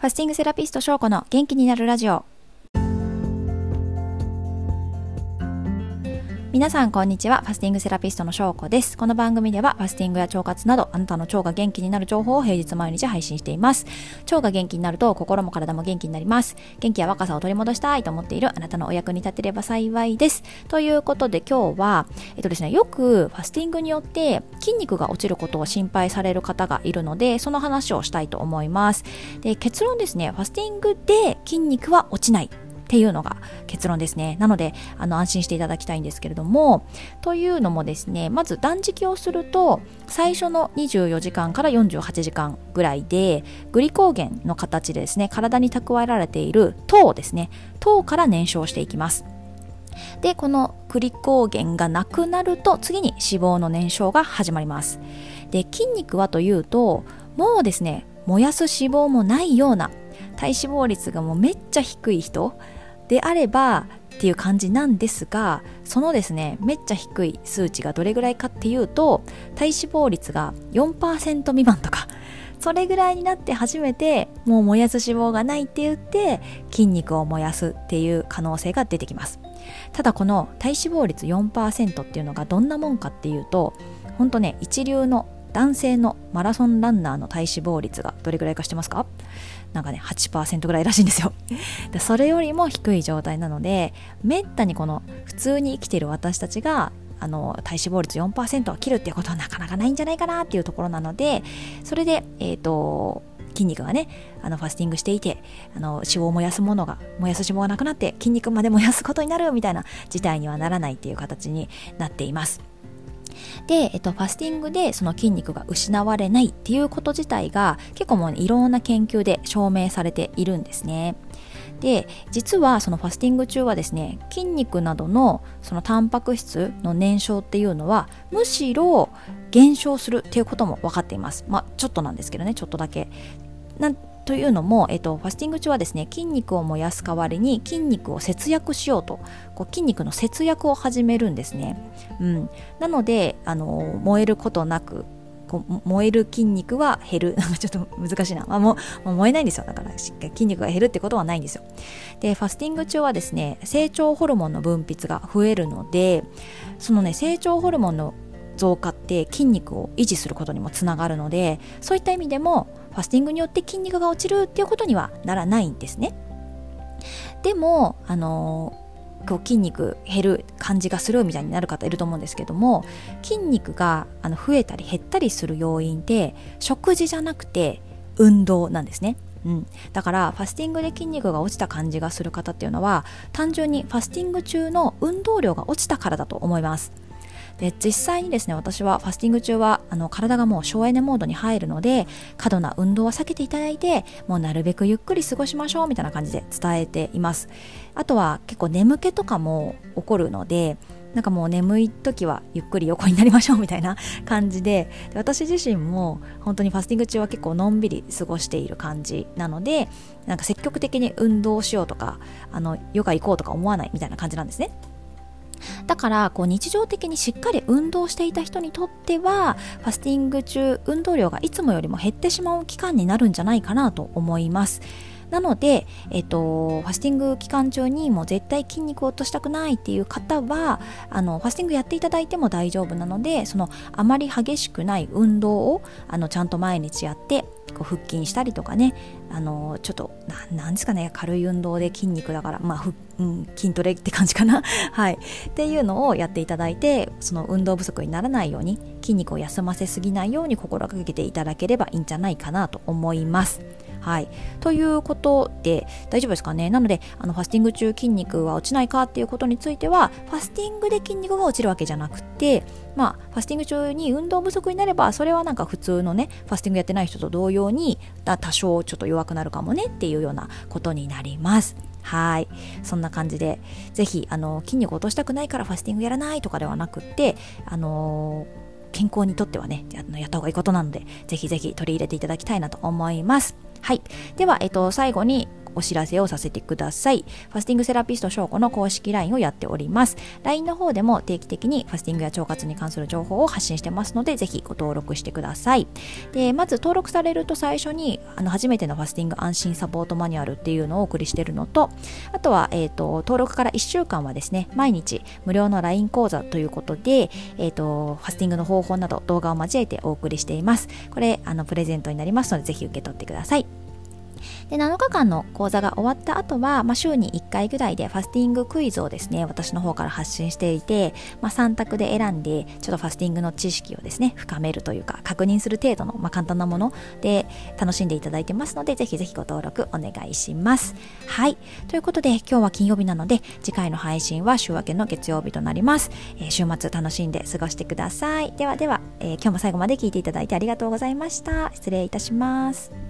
ファスティングセラピスト翔子の元気になるラジオ。皆さんこんにちは。ファスティングセラピストの翔子です。この番組ではファスティングや腸活などあなたの腸が元気になる情報を平日毎日配信しています。腸が元気になると心も体も元気になります。元気や若さを取り戻したいと思っているあなたのお役に立てれば幸いです。ということで今日はえっとですねよくファスティングによって筋肉が落ちることを心配される方がいるのでその話をしたいと思います。で結論ですね。ファスティングで筋肉は落ちない。っていうのが結論ですね。なので、あの、安心していただきたいんですけれども、というのもですね、まず断食をすると、最初の24時間から48時間ぐらいで、グリコーゲンの形でですね、体に蓄えられている糖ですね、糖から燃焼していきます。で、このグリコーゲンがなくなると、次に脂肪の燃焼が始まります。で、筋肉はというと、もうですね、燃やす脂肪もないような体脂肪率がもうめっちゃ低い人であればっていう感じなんですがそのですねめっちゃ低い数値がどれぐらいかっていうと体脂肪率が4%未満とかそれぐらいになって初めてもう燃やす脂肪がないって言って筋肉を燃やすっていう可能性が出てきます。ただこの体脂肪率4%っていうのがどんなもんかっていうと本当ね一流の男性のマラソンランナーの体脂肪率がどれぐらいかしてますか？なんかね8%ぐらいらしいんですよそれよりも低い状態なのでめったにこの普通に生きてる私たちがあの体脂肪率4%を切るっていうことはなかなかないんじゃないかなっていうところなのでそれで、えーと、筋肉がねあのファスティングしていてあの脂肪を燃やすものが燃やす脂肪がなくなって筋肉まで燃やすことになるみたいな事態にはならないっていう形になっています。で、えっと、ファスティングでその筋肉が失われないっていうこと自体が結構もういろんな研究で証明されているんですね。で実はそのファスティング中はですね筋肉などのそのタンパク質の燃焼っていうのはむしろ減少するっていうことも分かっていますまあちょっとなんですけどねちょっとだけなというのも、えっと、ファスティング中はですね筋肉を燃やす代わりに筋肉を節約しようとこう筋肉の節約を始めるんですね、うん、なのであの燃えることなくこう燃える筋肉は減る。なんかちょっと難しいな、まあ、も燃えないんですよ。だからしっかり筋肉が減るってことはないんですよ。でファスティング中はですね成長ホルモンの分泌が増えるのでそのね成長ホルモンの増加って筋肉を維持することにもつながるのでそういった意味でもファスティングによって筋肉が落ちるっていうことにはならないんですね。でもあのこう筋肉減る感じがするみたいになる方いると思うんですけども筋肉があの増えたり減ったりする要因って食事じゃなくて運動なんですね。うん、だからファスティングで筋肉が落ちた感じがする方っていうのは単純にファスティング中の運動量が落ちたからだと思います。で実際にですね私はファスティング中はあの体がもう省エネモードに入るので過度な運動は避けていただいてもうなるべくゆっくり過ごしましょうみたいな感じで伝えています。あとは結構眠気とかも起こるのでなんかもう眠い時はゆっくり横になりましょう みたいな感じで私自身も本当にファスティング中は結構のんびり過ごしている感じなのでなんか積極的に運動しようとかあのヨガ行こうとか思わないみたいな感じなんですね。だからこう日常的にしっかり運動していた人にとってはファスティング中運動量がいつもよりも減ってしまう期間になるんじゃないかなと思います。なので、えっと、ファスティング期間中にもう絶対筋肉を落としたくないっていう方はあのファスティングやっていただいても大丈夫なのでそのあまり激しくない運動をあのちゃんと毎日やってこう腹筋したりとかねあのちょっとなんですかね軽い運動で筋肉だから、まあうん、筋トレって感じかな、はい、っていうのをやっていただいてその運動不足にならないように筋肉を休ませすぎないように心がけていただければいいんじゃないかなと思います。はい、ということで大丈夫ですかね？なのであのファスティング中筋肉は落ちないかっていうことについてはファスティングで筋肉が落ちるわけじゃなくてまあファスティング中に運動不足になればそれはなんか普通のねファスティングやってない人と同様にだ多少ちょっと弱くなるかもねっていうようなことになります。はい。そんな感じで、ぜひ、あの、筋肉落としたくないからファスティングやらないとかではなくって、あの健康にとってはね、やった方がいいことなので、ぜひぜひ取り入れていただきたいなと思います。はい。では、えっと、最後にお知らせをさせてください。ファスティングセラピスト翔子の公式 LINE をやっております。LINE の方でも定期的にファスティングや腸活に関する情報を発信してますので、ぜひご登録してください。で、まず登録されると最初に、あの、初めてのファスティング安心サポートマニュアルっていうのをお送りしてるのと、あとは、えっ、ー、と、登録から1週間はですね、毎日無料の LINE 講座ということで、えっ、ー、と、ファスティングの方法など動画を交えてお送りしています。これ、あの、プレゼントになりますので、ぜひ受け取ってください。で7日間の講座が終わった後は、まあ、週に1回ぐらいでファスティングクイズをですね私の方から発信していて、まあ、3択で選んでちょっとファスティングの知識をですね深めるというか確認する程度の、まあ、簡単なもので楽しんでいただいてますのでぜひぜひご登録お願いします。はい。ということで今日は金曜日なので次回の配信は週明けの月曜日となります、えー、週末楽しんで過ごしてください。ではでは、えー、今日も最後まで聞いていただいてありがとうございました。失礼いたします。